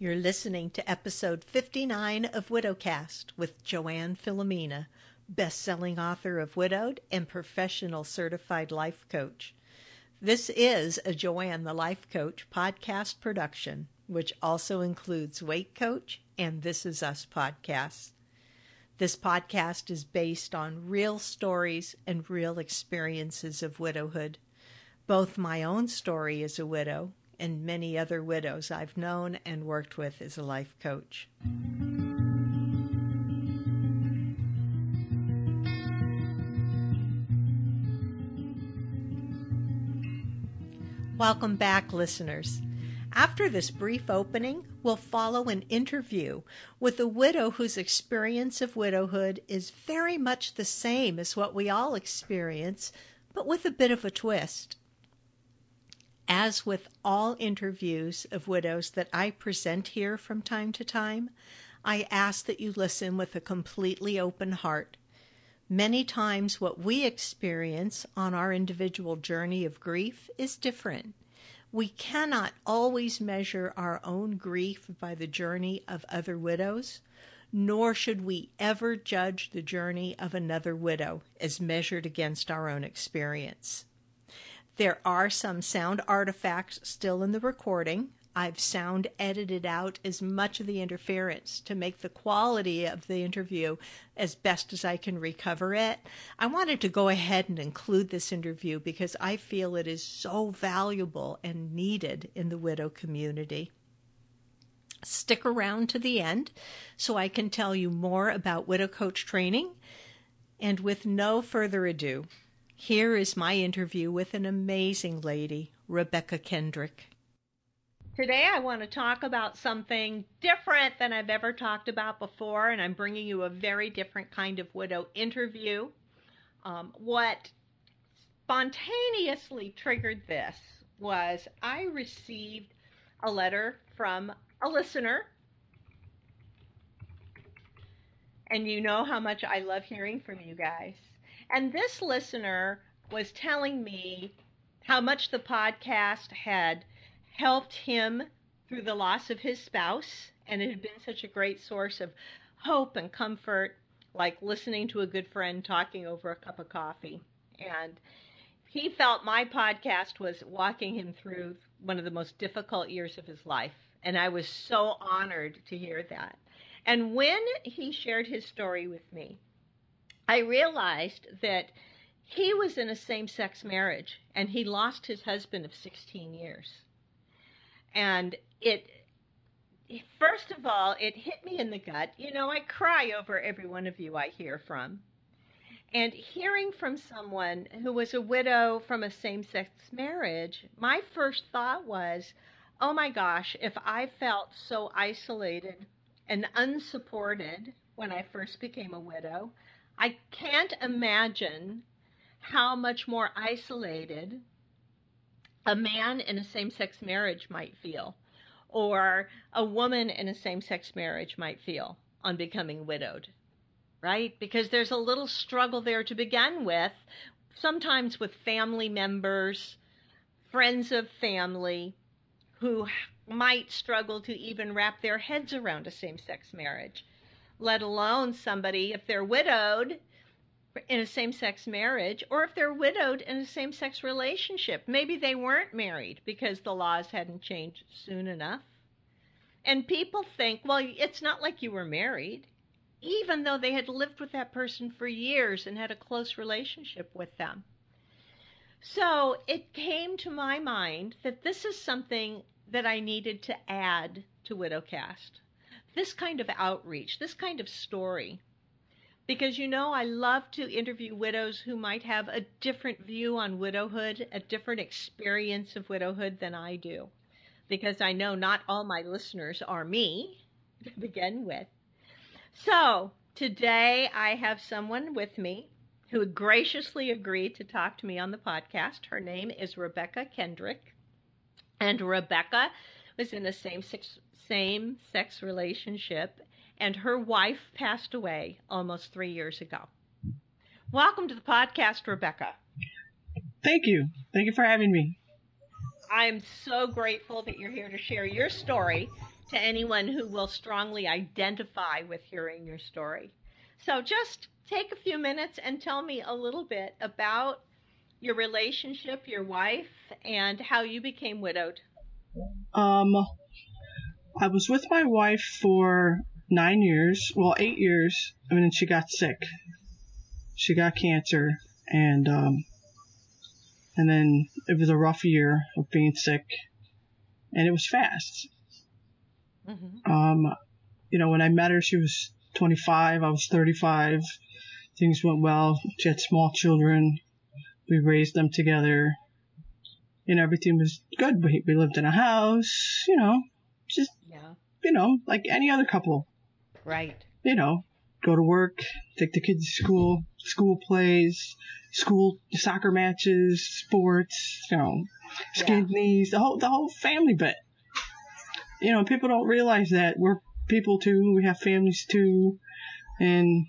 You're listening to episode 59 of Widowcast with Joanne Filomena, best-selling author of Widowed and professional certified life coach. This is a Joanne the Life Coach podcast production, which also includes Weight Coach and This Is Us podcasts. This podcast is based on real stories and real experiences of widowhood. Both my own story as a widow and many other widows I've known and worked with as a life coach. Welcome back, listeners. After this brief opening, we'll follow an interview with a widow whose experience of widowhood is very much the same as what we all experience, but with a bit of a twist. As with all interviews of widows that I present here from time to time, I ask that you listen with a completely open heart. Many times, what we experience on our individual journey of grief is different. We cannot always measure our own grief by the journey of other widows, nor should we ever judge the journey of another widow as measured against our own experience. There are some sound artifacts still in the recording. I've sound edited out as much of the interference to make the quality of the interview as best as I can recover it. I wanted to go ahead and include this interview because I feel it is so valuable and needed in the widow community. Stick around to the end so I can tell you more about Widow Coach training. And with no further ado, here is my interview with an amazing lady, Rebecca Kendrick. Today, I want to talk about something different than I've ever talked about before, and I'm bringing you a very different kind of widow interview. Um, what spontaneously triggered this was I received a letter from a listener, and you know how much I love hearing from you guys. And this listener was telling me how much the podcast had helped him through the loss of his spouse, and it had been such a great source of hope and comfort, like listening to a good friend talking over a cup of coffee. And he felt my podcast was walking him through one of the most difficult years of his life. And I was so honored to hear that. And when he shared his story with me, I realized that he was in a same sex marriage and he lost his husband of 16 years. And it, first of all, it hit me in the gut. You know, I cry over every one of you I hear from. And hearing from someone who was a widow from a same sex marriage, my first thought was, oh my gosh, if I felt so isolated and unsupported when I first became a widow, I can't imagine how much more isolated a man in a same sex marriage might feel, or a woman in a same sex marriage might feel on becoming widowed, right? Because there's a little struggle there to begin with, sometimes with family members, friends of family who might struggle to even wrap their heads around a same sex marriage let alone somebody if they're widowed in a same sex marriage or if they're widowed in a same sex relationship. Maybe they weren't married because the laws hadn't changed soon enough. And people think, well, it's not like you were married, even though they had lived with that person for years and had a close relationship with them. So it came to my mind that this is something that I needed to add to Widowcast this kind of outreach, this kind of story. Because you know, I love to interview widows who might have a different view on widowhood, a different experience of widowhood than I do. Because I know not all my listeners are me to begin with. So, today I have someone with me who graciously agreed to talk to me on the podcast. Her name is Rebecca Kendrick. And Rebecca was in the same sex, same sex relationship, and her wife passed away almost three years ago. Welcome to the podcast, Rebecca. Thank you. Thank you for having me. I'm so grateful that you're here to share your story to anyone who will strongly identify with hearing your story. So just take a few minutes and tell me a little bit about your relationship, your wife, and how you became widowed. Um, I was with my wife for nine years, well, eight years, and then she got sick. She got cancer, and um, and then it was a rough year of being sick, and it was fast. Mm-hmm. Um, you know, when I met her, she was 25, I was 35. Things went well. She had small children. We raised them together. And everything was good. We, we lived in a house, you know, just, Yeah. you know, like any other couple, Right. you know, go to work, take the kids to school, school plays, school soccer matches, sports, you know, skin knees, the whole, the whole family bit. You know, people don't realize that we're people too, we have families too, and,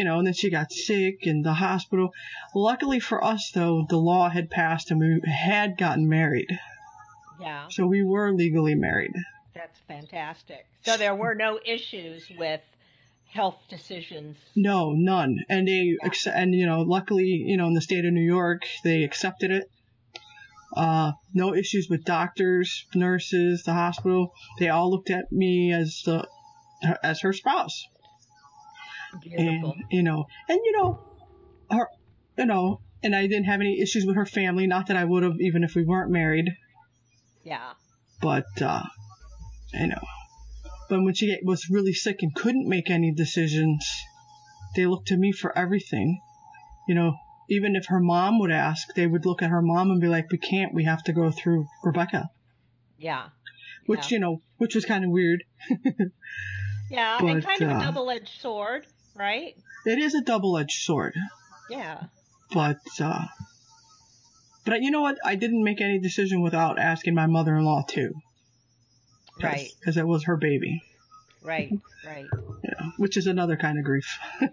you know, and then she got sick in the hospital. Luckily for us though, the law had passed and we had gotten married. Yeah. So we were legally married. That's fantastic. So there were no issues with health decisions. No, none. And they, Yeah. accept, and you know, luckily, you know, in the state of New York, they accepted it. Uh, no issues with doctors, nurses, the hospital. They all looked at me as the, as her spouse. Beautiful. And, you know, and you know, her, you know, and I didn't have any issues with her family. Not that I would have, even if we weren't married. yeah. But, uh, you know, but when she was really sick and couldn't make any decisions, they looked to me for everything. You know, even if her mom would ask, they would look at her mom and be like, we can't, we have to go through Rebecca. Yeah. Which, Yeah. you know, which was kind of weird. Yeah. and But, kind of a uh, double edged sword, right? It is a double-edged sword. Yeah. But, uh, but you know what? I didn't make any decision without asking my mother-in-law too. Right. Because it was her baby. Right. Right. Yeah. Which is another kind of grief.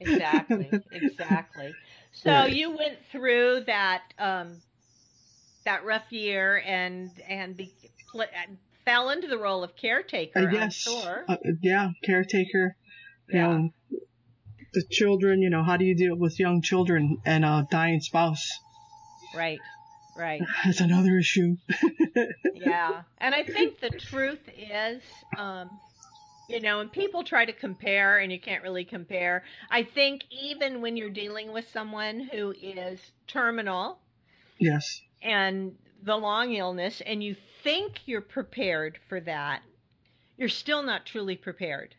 Exactly. exactly. So Right. you went through that um, that rough year and and be, fell into the role of caretaker. Sure. Uh, yeah, caretaker. You Yeah. know, the children. You know, how do you deal with young children and a dying spouse? Right. Right. That's another issue. yeah. And I think the truth is, um, you know, and people try to compare, and you can't really compare. I think even when you're dealing with someone who is terminal Yes. and the long illness, and you think you're prepared for that, you're still not truly prepared.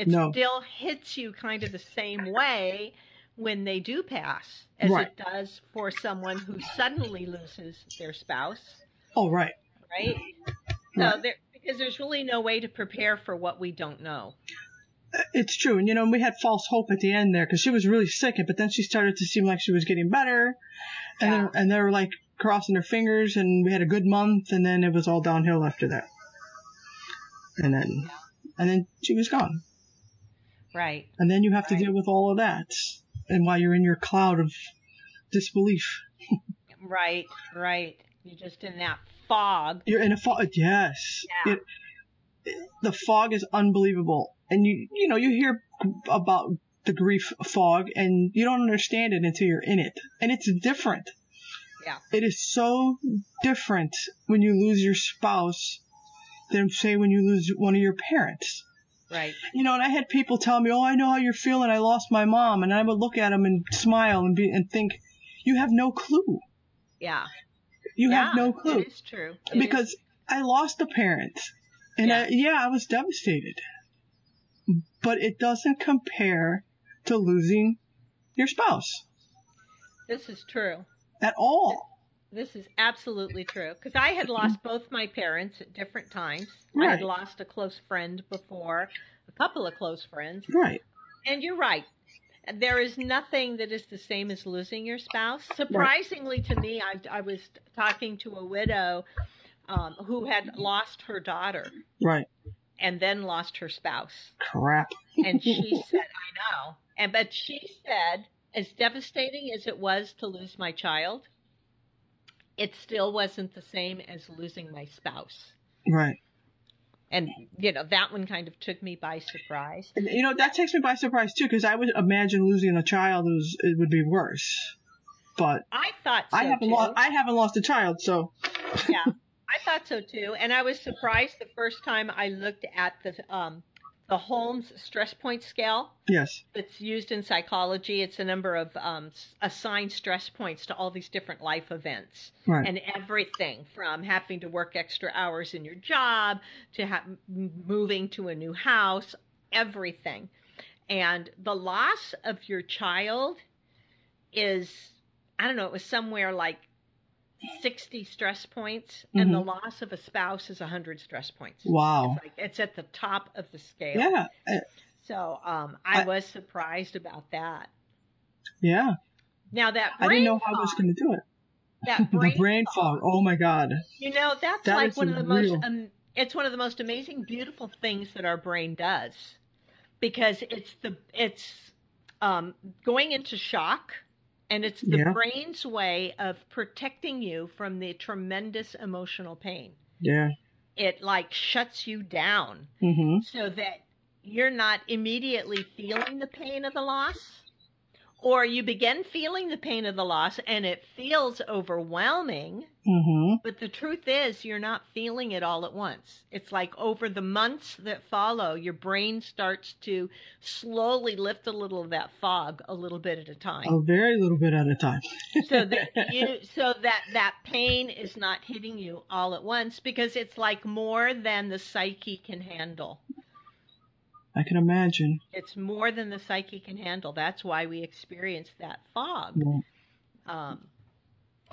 It No. still hits you kind of the same way when they do pass as Right. it does for someone who suddenly loses their spouse Oh, right. right? So there, because there's really no way to prepare for what we don't know. It's true. And, you know, we had false hope at the end there because she was really sick, but then she started to seem like she was getting better. And, Yeah. then, and they were like crossing their fingers, and we had a good month, and then it was all downhill after that. And then, and then she was gone. Right. And then you have to Right. deal with all of that. And while you're in your cloud of disbelief, Right. Right. You're just in that fog. you're in a fog. Yes. Yeah. It, the fog is unbelievable. And you, you know, you hear about the grief fog and you don't understand it until you're in it. And it's different. Yeah. It is so different when you lose your spouse than say when you lose one of your parents. Right. You know, and I had people tell me, "Oh, I know how you're feeling. I lost my mom," and I would look at them and smile and be and think, "You have no clue. Yeah. You yeah, have no clue It is true. It because is- I lost a parent, and Yeah. I, yeah, I was devastated. But it doesn't compare to losing your spouse this is true. at all. This is absolutely true. Because I had lost both my parents at different times. I had lost a close friend before, a couple of close friends. Right. And you're right. There is nothing that is the same as losing your spouse. Surprisingly to me, I, I was talking to a widow um, who had lost her daughter Right. and then lost her spouse. Crap. And she said, I know. And but she said, as devastating as it was to lose my child, it still wasn't the same as losing my spouse. Right. And, you know, that one kind of took me by surprise. You know, that takes me by surprise too, because I would imagine losing a child was, it would be worse. But I thought so I haven't too. lost, I haven't lost a child, so. yeah, I thought so too. And I was surprised the first time I looked at the um, the Holmes stress point scale Yes. It's used in psychology. It's a number of um, assigned stress points to all these different life events Right. and everything from having to work extra hours in your job to ha- moving to a new house, everything. And the loss of your child is, I don't know, it was somewhere like 60 stress points, and the Mhm. loss of a spouse is 100 stress points. wow. It's like it's at the top of the scale. Yeah. uh, So um, I, I- was surprised about that. Yeah. Now that I didn't know how I was going to do it. that The brain, brain fog. Oh my God. You know, that's That like one of the real. most. Um, it's one of the most amazing, beautiful things that our brain does, because it's the it's um, going into shock, and it's the Yeah. brain's way of protecting you from the tremendous emotional pain. Yeah. It like shuts you down hmm so that you're not immediately feeling the pain of the loss or you begin feeling the pain of the loss and it feels overwhelming hmm but the truth is you're not feeling it all at once. It's like over the months that follow your brain starts to slowly lift a little of that fog a little bit at a time. A very little bit at a time. so that you so that that pain is not hitting you all at once because it's like more than the psyche can handle I can imagine. It's more than the psyche can handle. That's why we experience that fog. Yeah. Um,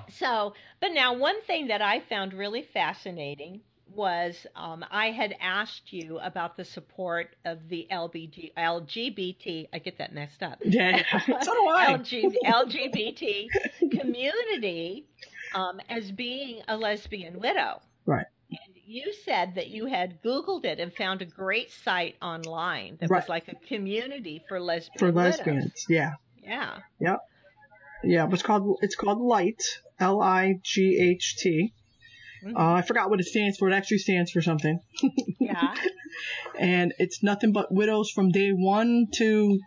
so, but now one thing that I found really fascinating was um, I had asked you about the support of the LBG, LGBT. I get that messed up. Yeah. so do I. LG, LGBT community um, as being a lesbian widow. Right. You said that you had Googled it and found a great site online that was like a community for lesbian For widows. lesbians. Yeah. Yeah. Yeah, but it's called it's called Light, L I G H T. Mhm. Uh, I forgot what it stands for. It actually stands for something, Yeah. and it's nothing but widows from day one to.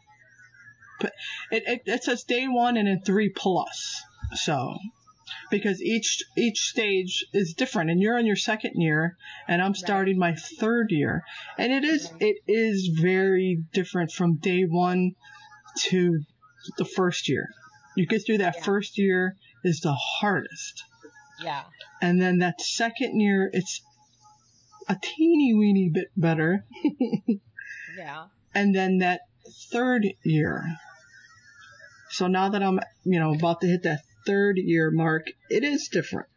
It, it it says day one and then three plus. So, because each each stage is different, and you're in your second year, and I'm starting my third year, and it is, it is very different from day one to the first year. You get through that Yeah. first year is the hardest. Yeah. And then that second year, it's a teeny weeny bit better. Yeah. And then that third year. So now that I'm, you know, about to hit that third year mark, it is different.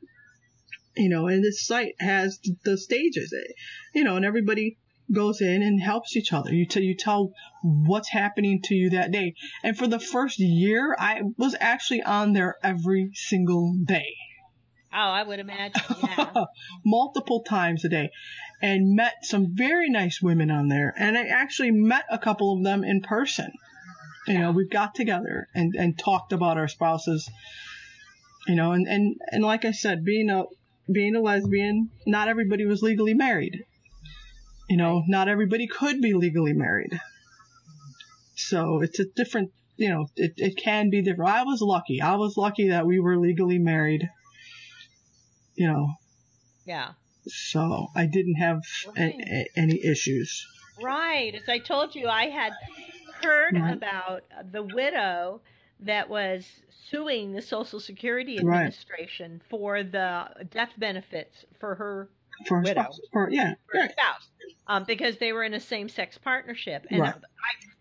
You know, and this site has the stages, you know, and everybody goes in and helps each other. You tell, you tell what's happening to you that day. And for the first year, I was actually on there every single day. Oh, I would imagine. Yeah. multiple times a day and met some very nice women on there. And I actually met a couple of them in person. You know, we got together and, and talked about our spouses. You know, and, and, and like I said, being a, being a lesbian, not everybody was legally married. You know, not everybody could be legally married. So it's a different, you know, it, it can be different. I was lucky. I was lucky that we were legally married. You know, yeah. so I didn't have a- a- any issues. Right. As I told you, I had heard Right. about the widow that was suing the Social Security Right. Administration for the death benefits for her, For Widow. spouse, for yeah, for her right. spouse um, because they were in a same sex partnership. And Right. I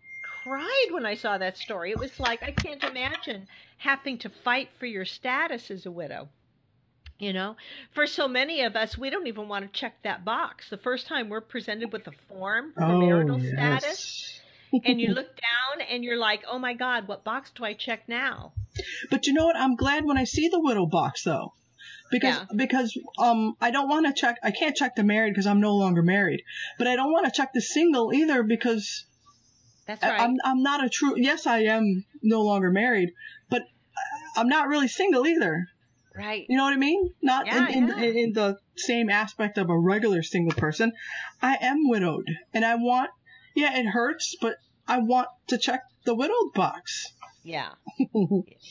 cried when I saw that story. It was like, I can't imagine having to fight for your status as a widow. You know, for so many of us, we don't even want to check that box. The first time we're presented with a form for Oh marital status, and you look down and you're like, oh my God, what box do I check now? But you know what? I'm glad when I see the widow box though, because Yeah. because um I don't want to check. I can't check the married because I'm no longer married. But I don't want to check the single either because That's I- right. I'm I'm not a true. Yes, I am no longer married, but I'm not really single either. Right. You know what I mean? Not Yeah, in, in, yeah. in, in the same aspect of a regular single person. I am widowed, and I want. Yeah, it hurts, but I want to check the widowed box. Yeah.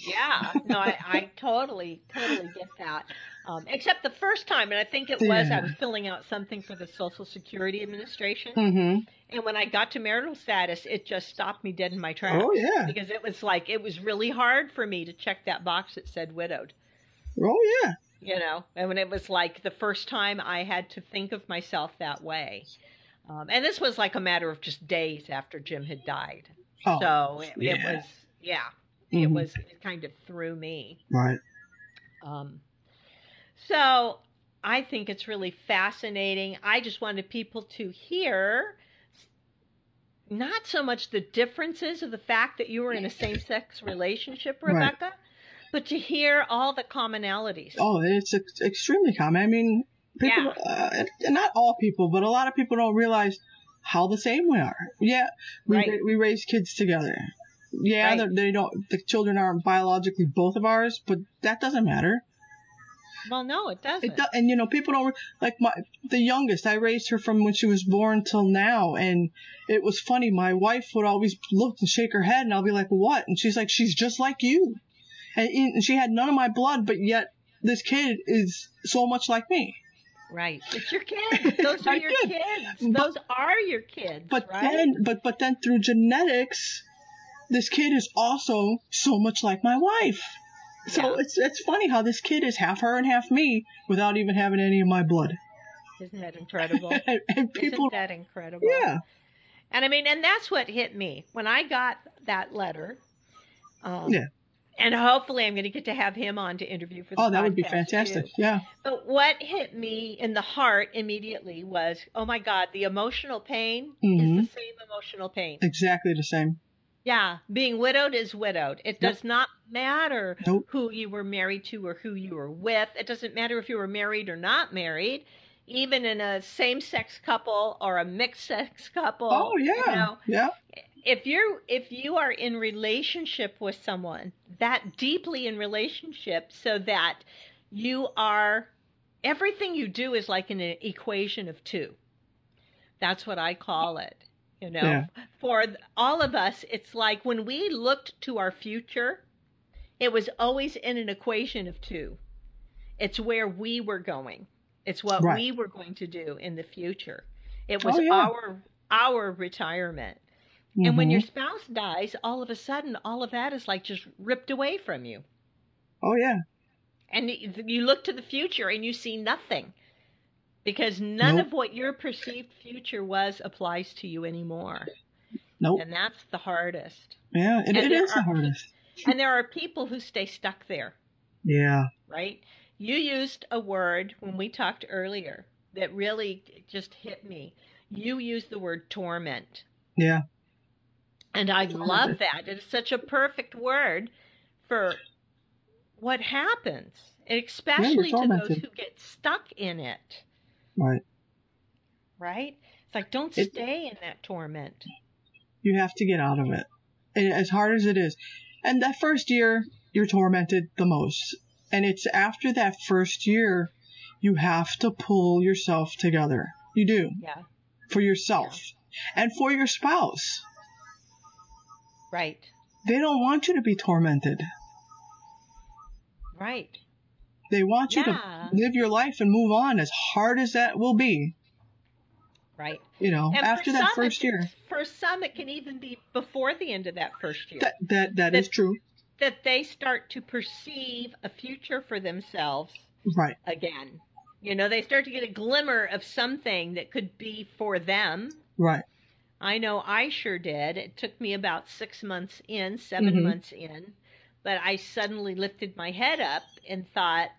Yeah. No, I, I totally, totally get that. Um, except the first time, and I think it was, Yeah. I was filling out something for the Social Security Administration. hmm And when I got to marital status, it just stopped me dead in my tracks. Oh yeah. Because it was like, it was really hard for me to check that box that said widowed. Oh yeah. you know and when it was like the first time i had to think of myself that way um, and this was like a matter of just days after jim had died Oh. so it, it was yeah it Mhm. was it kind of threw me Right. um, so i think it's really fascinating i just wanted people to hear not so much the differences of the fact that you were in a same-sex relationship Right. rebecca but to hear all the commonalities Oh, it's extremely common. I mean, people, uh, not all people, but a lot of people don't realize how the same we are. Yeah, we Right. we raise kids together. Yeah, Right. they're- don't. The children aren't biologically both of ours, but that doesn't matter. well no it doesn't It do, and you know, people don't like my the youngest. I raised her from when she was born till now, and it was funny. My wife would always look and shake her head, and I'll be like, "What?" And she's like, "She's just like you," and, and she had none of my blood, but yet this kid is so much like me. Right. It's your kids. Those are your kid. kids. Those are your kids. But right? then, but but then through genetics, this kid is also so much like my wife. So Yeah. it's it's funny how this kid is half her and half me without even having any of my blood. Isn't that incredible? and people, Isn't that incredible? yeah, And I mean, and that's what hit me when I got that letter. Um, Yeah. And hopefully, I'm going to get to have him on to interview for the oh, that would be fantastic. too. Yeah, But what hit me in the heart immediately was, oh my God, the emotional pain Mhm. is the same emotional pain. exactly the same. Yeah, being widowed is widowed. It does not matter Nope. who you were married to or who you were with. It doesn't matter if you were married or not married. Even in a same-sex couple or a mixed-sex couple. Oh yeah, You know, yeah, if you're if you are in relationship with someone that deeply in relationship, so that you are everything you do is like an equation of two. That's what I call it. You know, Yeah. for all of us, it's like when we looked to our future, it was always in an equation of two. It's where we were going. It's what Right. we were going to do in the future. It was Oh, yeah. our our retirement. And when your mm-hmm. spouse dies, all of a sudden, all of that is like just ripped away from you. oh yeah, And you look to the future and you see nothing because none Nope. of what your perceived future was applies to you anymore. nope, And that's the hardest. yeah, it, and it the are- hardest. And there are people who stay stuck there, Yeah, right? You used a word when we talked earlier that really just hit me. You used the word torment. yeah, And I love that. It's such a perfect word for what happens, and especially to those who get stuck in it, right. right? It's like, don't It- stay in that torment. You have to get out of it, and as hard as it is. And that first year, you're tormented the most. And it's after that first year, you have to pull yourself together. You do. Yeah, For yourself. And for your spouse. Right, They don't want you to be tormented. right. They want you Yeah. to live your life and move on as hard as that will be. Right. You know, And after that some, first year. For some, it can even be before the end of that first year. That that that is true. that they start to perceive a future for themselves Right. again. You know, they start to get a glimmer of something that could be for them. Right. I know I sure did. It took me about six months in, 7 Mhm. months in, but I suddenly lifted my head up and thought,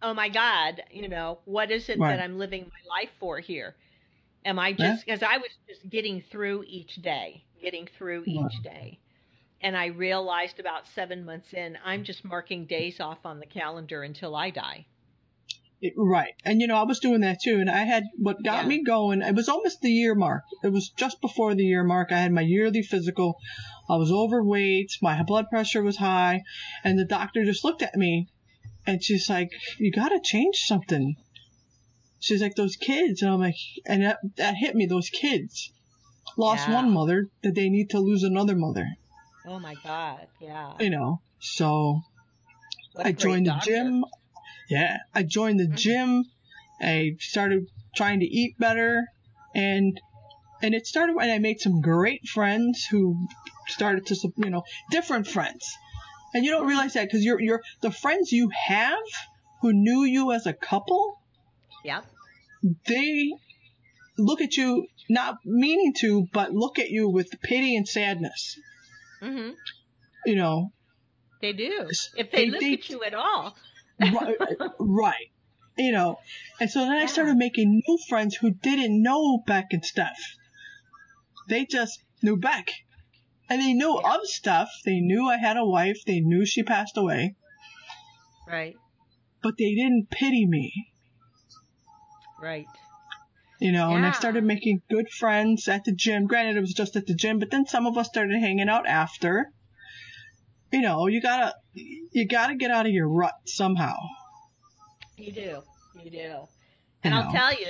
oh my God, you know, what is it Right. that I'm living my life for here? Am I just, because I was just getting through each day, getting through each day. And I realized about seven months in, I'm just marking days off on the calendar until I die. It- right. And you know, I was doing that too. And I had what got Yeah. me going. It was almost the year mark. It was just before the year mark. I had my yearly physical. I was overweight. My blood pressure was high. And the doctor just looked at me And she's like, you gotta change something. She's like, those kids. And I'm like, and that, that hit me, those kids. Lost Yeah. one mother, that they need to lose another mother. Oh my God. Yeah. You know, so I joined the gym. Yeah, I joined the Mhm. gym. I started trying to eat better, and and it started when I made some great friends who started to, you know, different friends. And you don't realize that because you're you're the friends you have who knew you as a couple. Yeah. They look at you not meaning to, but look at you with pity and sadness. hmm You know, They do. If they they- look they- at you at all. Right, uh, right. You know, and so then I started making new friends who didn't know Beck and Steph. They just knew Beck. And they knew Yeah. of Steph. They knew I had a wife. They knew she passed away. Right. But they didn't pity me. Right. You know, and I started making good friends at the gym. Granted, it was just at the gym, but then some of us started hanging out after. You know, you gotta, you gotta get out of your rut somehow. You do. You do. And You I'll know. tell you,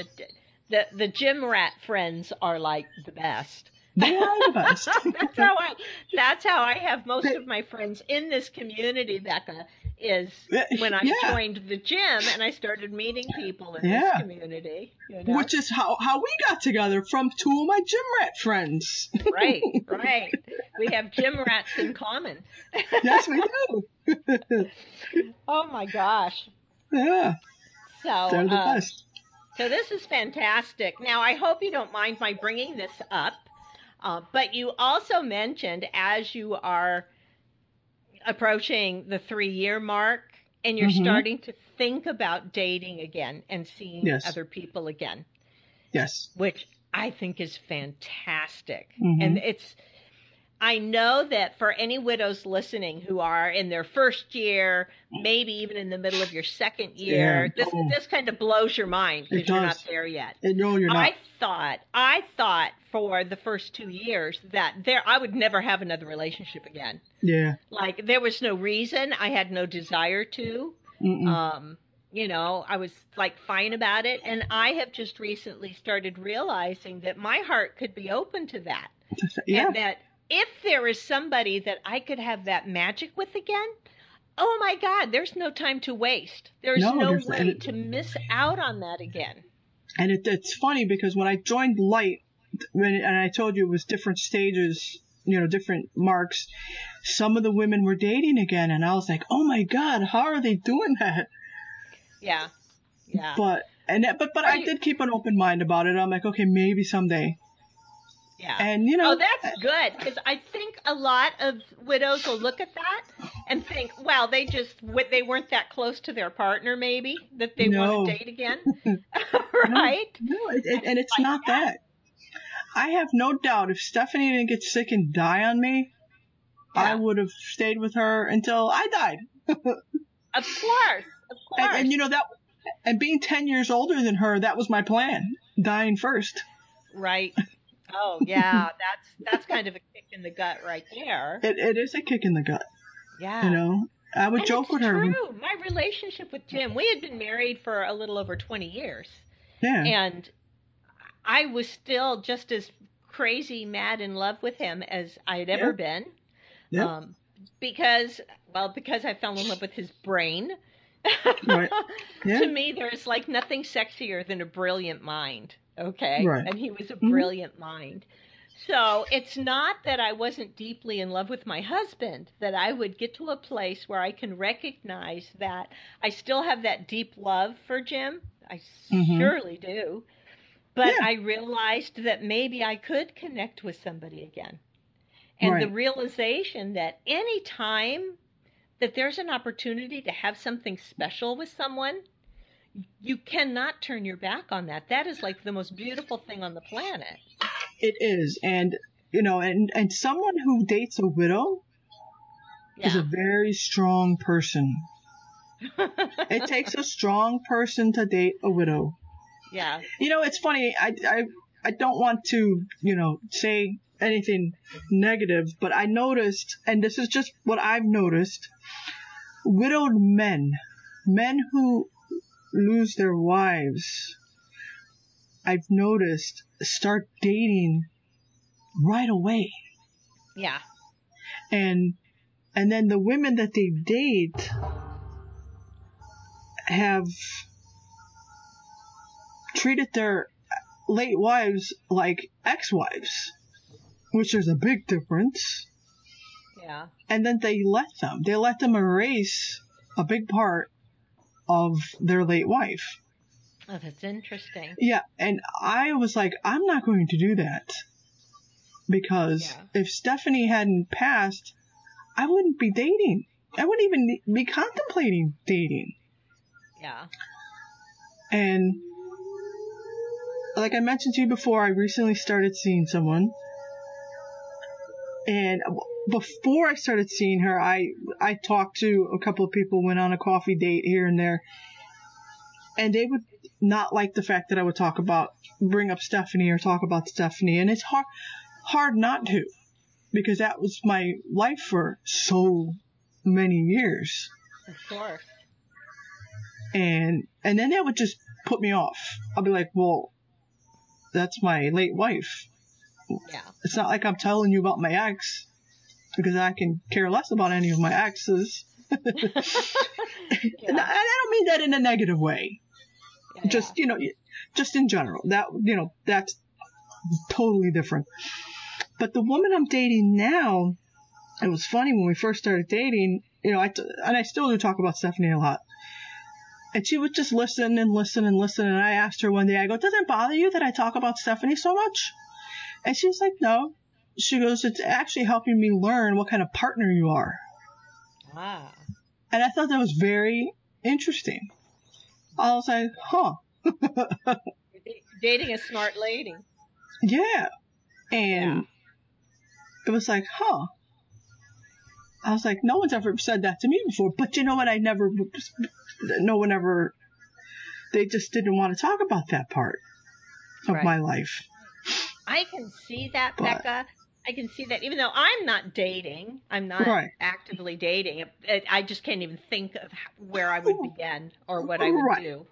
the the gym rat friends are like the best. They are the best. that's how I. That's how I have most of my friends in this community. Becca is when I Yeah. joined the gym and I started meeting people in Yeah. this community. You know? Which is how, how we got together from two of my gym rat friends. right, right. We have gym rats in common. yes, we do. Oh my gosh. yeah, So, they're the uh, best. So this is fantastic. Now, I hope you don't mind my bringing this up, uh, but you also mentioned as you are approaching the three-year mark and you're Mhm. starting to think about dating again and seeing Yes. other people again, Yes. which I think is fantastic. Mhm. And it's I know that for any widows listening who are in their first year, maybe even in the middle of your second year, Yeah. this Oh. this kind of blows your mind because you're not there yet. And no, you're not. I thought I thought for the first two years that there I would never have another relationship again. yeah. Like there was no reason, I had no desire to. Mm-mm. Um, you know, I was like fine about it, and I have just recently started realizing that my heart could be open to that, yeah. and that if there is somebody that I could have that magic with again. Oh my God! There's no time to waste. There's No, no there's- way it- to miss out on that again. And it, it's funny because when I joined Light, when, and I told you it was different stages, you know, different marks, some of the women were dating again, and I was like, oh my god, how are they doing that? Yeah, yeah. But and but but Are I you- did keep an open mind about it. I'm like, okay, maybe someday. Yeah. And you know, oh, that's good because I think a lot of widows will look at that and think, "Well, they just they weren't that close to their partner, maybe that they No. want to date again." right? No, it, it, and it's not that. I have no doubt if Stephanie didn't get sick and die on me, I would have stayed with her until I died. Of course, of course. And, and you know that, and being ten years older than her, that was my plan. Dying first. right? Oh yeah, that's that's kind of a kick in the gut right there. It, it is a kick in the gut. Yeah. You know, I would And joke with her. True. My relationship with Jim, we had been married for a little over 20 years. Yeah. and I was still just as crazy mad in love with him as I had ever Yeah. been. Yep. Um, because, well, because I fell in love with his brain. Right. Yeah. to me, there's like nothing sexier than a brilliant mind. Okay. Right. And he was a Mhm. brilliant mind. So it's not that I wasn't deeply in love with my husband, that I would get to a place where I can recognize that I still have that deep love for Jim. I Mhm. surely do. But Yeah. I realized that maybe I could connect with somebody again. And the realization that any time that there's an opportunity to have something special with someone, you cannot turn your back on that. That is like the most beautiful thing on the planet. It is, and you know, and and someone who dates a widow is a very strong person. It takes a strong person to date a widow. yeah. You know, it's funny. I I I don't want to you know say anything negative, but I noticed, and this is just what I've noticed, widowed men men who lose their wives, I've noticed, start dating right away. Yeah. And, and then the women that they date have treated their late wives like ex-wives, which is a big difference. Yeah. And then they let them, they let them erase a big part of their late wife. Oh, that's interesting. Yeah, and I was like, I'm not going to do that. Because Yeah. if Stephanie hadn't passed, I wouldn't be dating. I wouldn't even be contemplating dating. Yeah. And like I mentioned to you before, I recently started seeing someone. And before I started seeing her, I I talked to a couple of people, went on a coffee date here and there, and they would not like the fact that I would talk about bring up Stephanie or talk about Stephanie, and it's hard hard not to because that was my life for so many years, Of course. and and then that would just put me off. I'll be like, well, that's my late wife. Yeah. It's not like I'm telling you about my ex because I can care less about any of my exes. And I don't mean that in a negative way. Yeah. Just, you know, just in general. That, you know, that's totally different. But the woman I'm dating now, it was funny when we first started dating, you know, I, t- and I still do talk about Stephanie a lot. And she would just listen and listen and listen. And I asked her one day, I go, does it bother you that I talk about Stephanie so much? And she's like, no. She goes, it's actually helping me learn what kind of partner you are. Ah. And I thought that was very interesting. I was like, huh. Dating a smart lady. Yeah. And Yeah. it was like, huh. I was like, no one's ever said that to me before. But you know what? I never, no one ever, they just didn't want to talk about that part of Right. my life. I can see that, Becca. I can see that, even though I'm not dating, I'm not Right. actively dating. It, it, I just can't even think of where I would begin or what I would Right. do.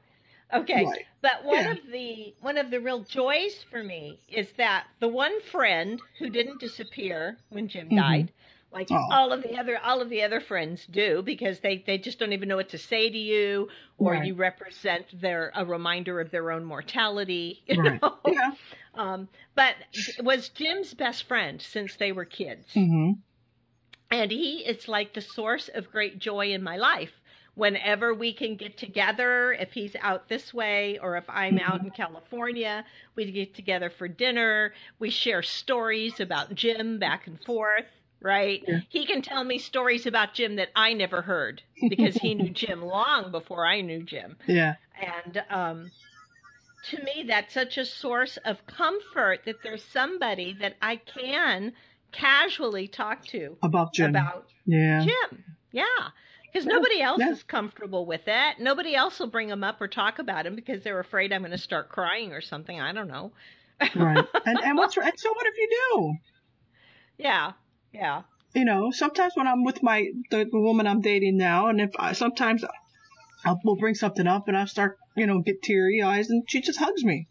Okay, Right. but one Yeah. of the one of the real joys for me is that the one friend who didn't disappear when Jim Mhm. died, like Oh. all of the other all of the other friends do, because they they just don't even know what to say to you, or Right. you represent their a reminder of their own mortality. You Right. know? Yeah. Um, but was Jim's best friend since they were kids. hmm And he is like the source of great joy in my life. Whenever we can get together, if he's out this way or if I'm out in California, we get together for dinner. We share stories about Jim back and forth, right? Yeah. He can tell me stories about Jim that I never heard because he knew Jim long before I knew Jim. Yeah. And um, to me, that's such a source of comfort that there's somebody that I can casually talk to About Jim. about yeah. Jim. Yeah. Because nobody else yeah. is comfortable with it. Nobody else will bring him up or talk about him because they're afraid I'm going to start crying or something. I don't know. Right. And, and what's, and so what if you do? Yeah. Yeah. you know, sometimes when I'm with my the, the woman I'm dating now, and if I sometimes I'll we'll bring something up and I start, you know, get teary eyes, and she just hugs me.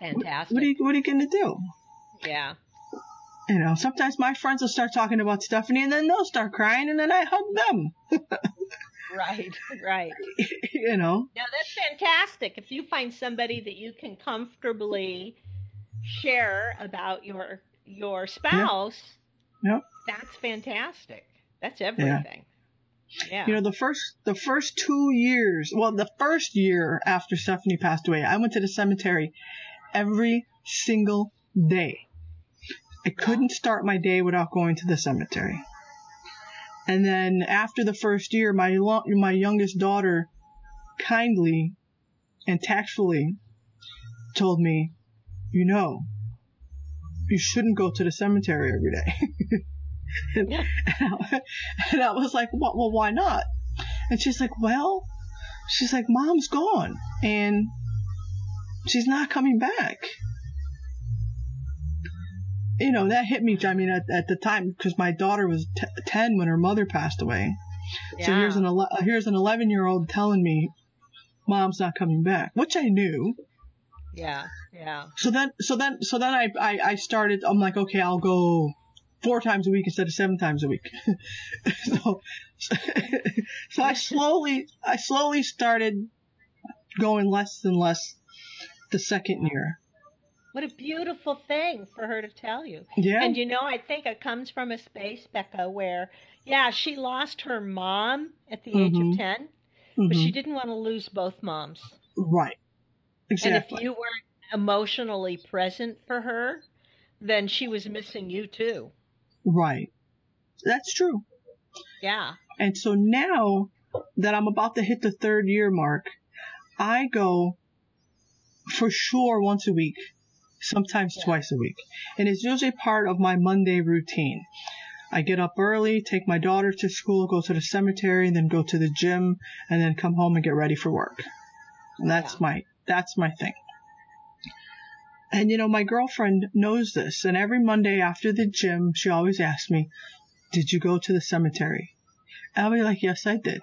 Fantastic. what are you What are you gonna do? yeah. You know, sometimes my friends will start talking about Stephanie, and then they'll start crying, and then I hug them. Right. Right. you know, Now that's fantastic. If you find somebody that you can comfortably share about your your spouse, Yep. that's fantastic. That's everything. Yeah. You know the first the first two years, well, the first year after Stephanie passed away, I went to the cemetery every single day. I couldn't start my day without going to the cemetery. And then after the first year, my lo- my youngest daughter kindly and tactfully told me, you know, you shouldn't go to the cemetery every day. and, Yeah. and, I, and I was like, well, well, why not? And she's like, well, she's like, mom's gone and she's not coming back. You know, that hit me, I mean, at, at the time, because my daughter was t- 10 when her mother passed away. So here's an ele- here's an 11 year old telling me, "Mom's not coming back," which I knew. Yeah. Yeah. So then, so then, so then I, I, I started. I'm like, okay, I'll go four times a week instead of seven times a week. so, so I slowly, I slowly started going less and less the second year. What a beautiful thing for her to tell you. Yeah. And you know, I think it comes from a space, Becca, where, yeah, she lost her mom at the age Mhm. of 10, but Mhm. she didn't want to lose both moms. right. Exactly. And if you weren't emotionally present for her, then she was missing you too. Right. That's true. Yeah. And so now that I'm about to hit the third year mark, I go for sure once a week, sometimes Yeah. twice a week. And it's usually part of my Monday routine. I get up early, take my daughter to school, go to the cemetery, and then go to the gym, and then come home and get ready for work. And that's Yeah. my, that's my thing. And you know, my girlfriend knows this, and every Monday after the gym, she always asks me, did you go to the cemetery? I'll be like, yes, I did.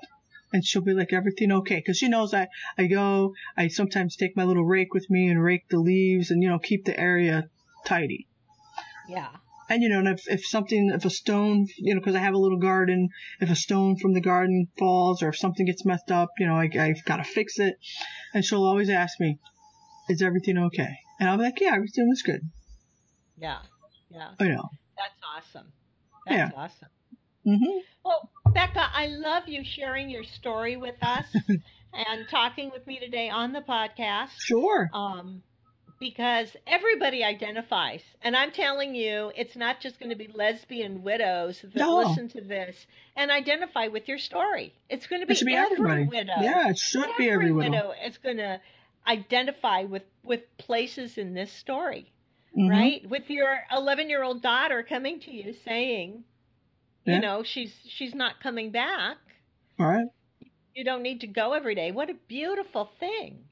And she'll be like, everything okay? Cause she knows I, I go, I sometimes take my little rake with me and rake the leaves and, you know, keep the area tidy. Yeah. And, you know, and if, if something, if a stone, you know, cause I have a little garden, if a stone from the garden falls or if something gets messed up, you know, I, I've got to fix it. And she'll always ask me, is everything okay? And I'll be like, yeah, everything was good. Yeah. Yeah. I know. That's awesome. That's Yeah. awesome. hmm Well, Becca, I love you sharing your story with us and talking with me today on the podcast. Sure. Um, because everybody identifies, and I'm telling you, it's not just going to be lesbian widows that No. listen to this and identify with your story. It's going to be, It be every everybody. widow. Yeah, it should be every every widow. widow is going to identify with with places in this story, Mhm. right? With your 11 year old daughter coming to you saying, Yeah. you know, she's she's not coming back. All right. You don't need to go every day. What a beautiful thing.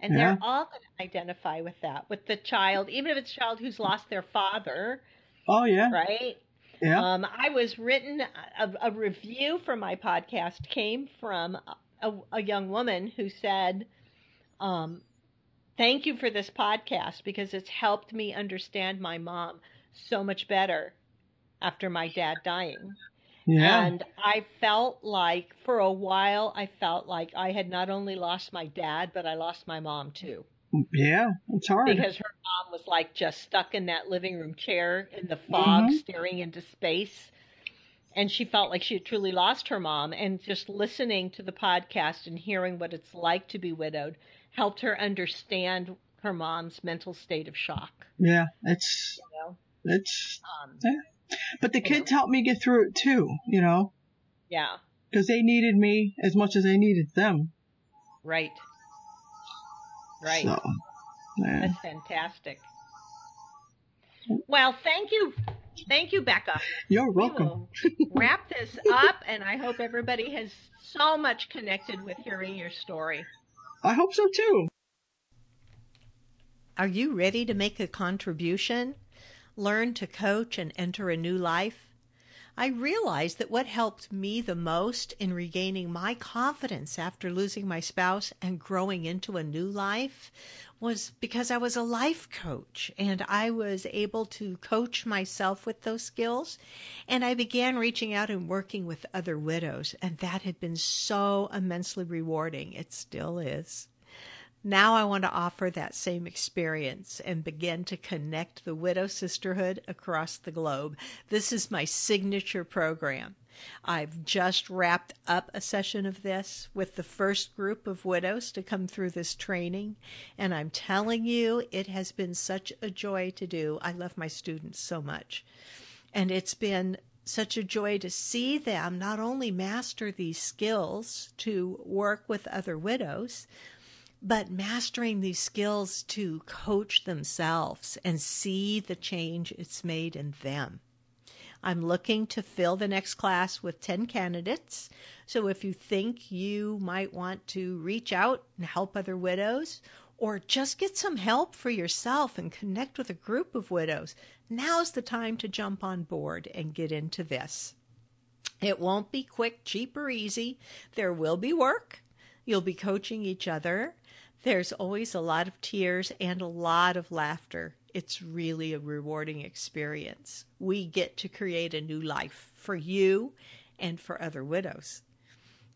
And Yeah. they're all going to identify with that, with the child, even if it's a child who's lost their father, Oh yeah. right? Yeah. Um, I was written a, a review for my podcast came from a, a young woman who said, um, "Thank you for this podcast because it's helped me understand my mom so much better after my dad dying." yeah. And I felt like for a while I felt like I had not only lost my dad, but I lost my mom too yeah. It's hard. because her mom was like just stuck in that living room chair in the fog Mhm. staring into space and she felt like she had truly lost her mom and just listening to the podcast and hearing what it's like to be widowed helped her understand her mom's mental state of shock yeah. It's you know it's. um, But the kids helped me get through it too. You know, yeah because they needed me as much as I needed them. right right So. Yeah. That's fantastic. Well, thank you. Thank you, Becca. You're We welcome. will wrap this up, and I hope everybody has so much connected with hearing your story. I hope so too. Are you ready to make a contribution? Learn to coach and enter a new life? I realized that what helped me the most in regaining my confidence after losing my spouse and growing into a new life was because I was a life coach and I was able to coach myself with those skills. And I began reaching out and working with other widows, and that had been so immensely rewarding. It still is. Now I want to offer that same experience and begin to connect the widow sisterhood across the globe. This is my signature program. I've just wrapped up a session of this with the first group of widows to come through this training, and I'm telling you, it has been such a joy to do. I love my students so much. And it's been such a joy to see them not only master these skills to work with other widows, but mastering these skills to coach themselves and see the change it's made in them. I'm looking to fill the next class with 10 candidates. So if you think you might want to reach out and help other widows, or just get some help for yourself and connect with a group of widows, now's the time to jump on board and get into this. It won't be quick, cheap, or easy. There will be work. You'll be coaching each other. There's always a lot of tears and a lot of laughter. It's really a rewarding experience. We get to create a new life for you and for other widows.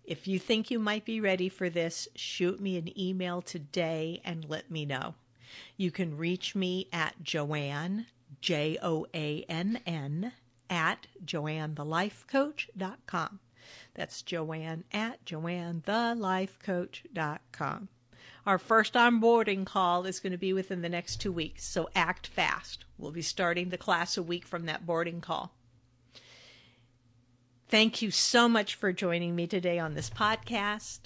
If you think you might be ready for this, shoot me an email today and let me know. You can reach me at Joann, J O A N N, at joannthelifecoach.com. That's Joann at joannthelifecoach.com. Our first onboarding call is going to be within the next two weeks, so act fast. We'll be starting the class a week from that boarding call. Thank you so much for joining me today on this podcast.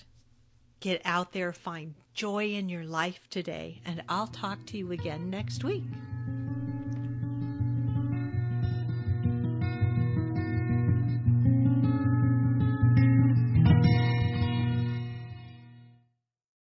Get out there, find joy in your life today, and I'll talk to you again next week.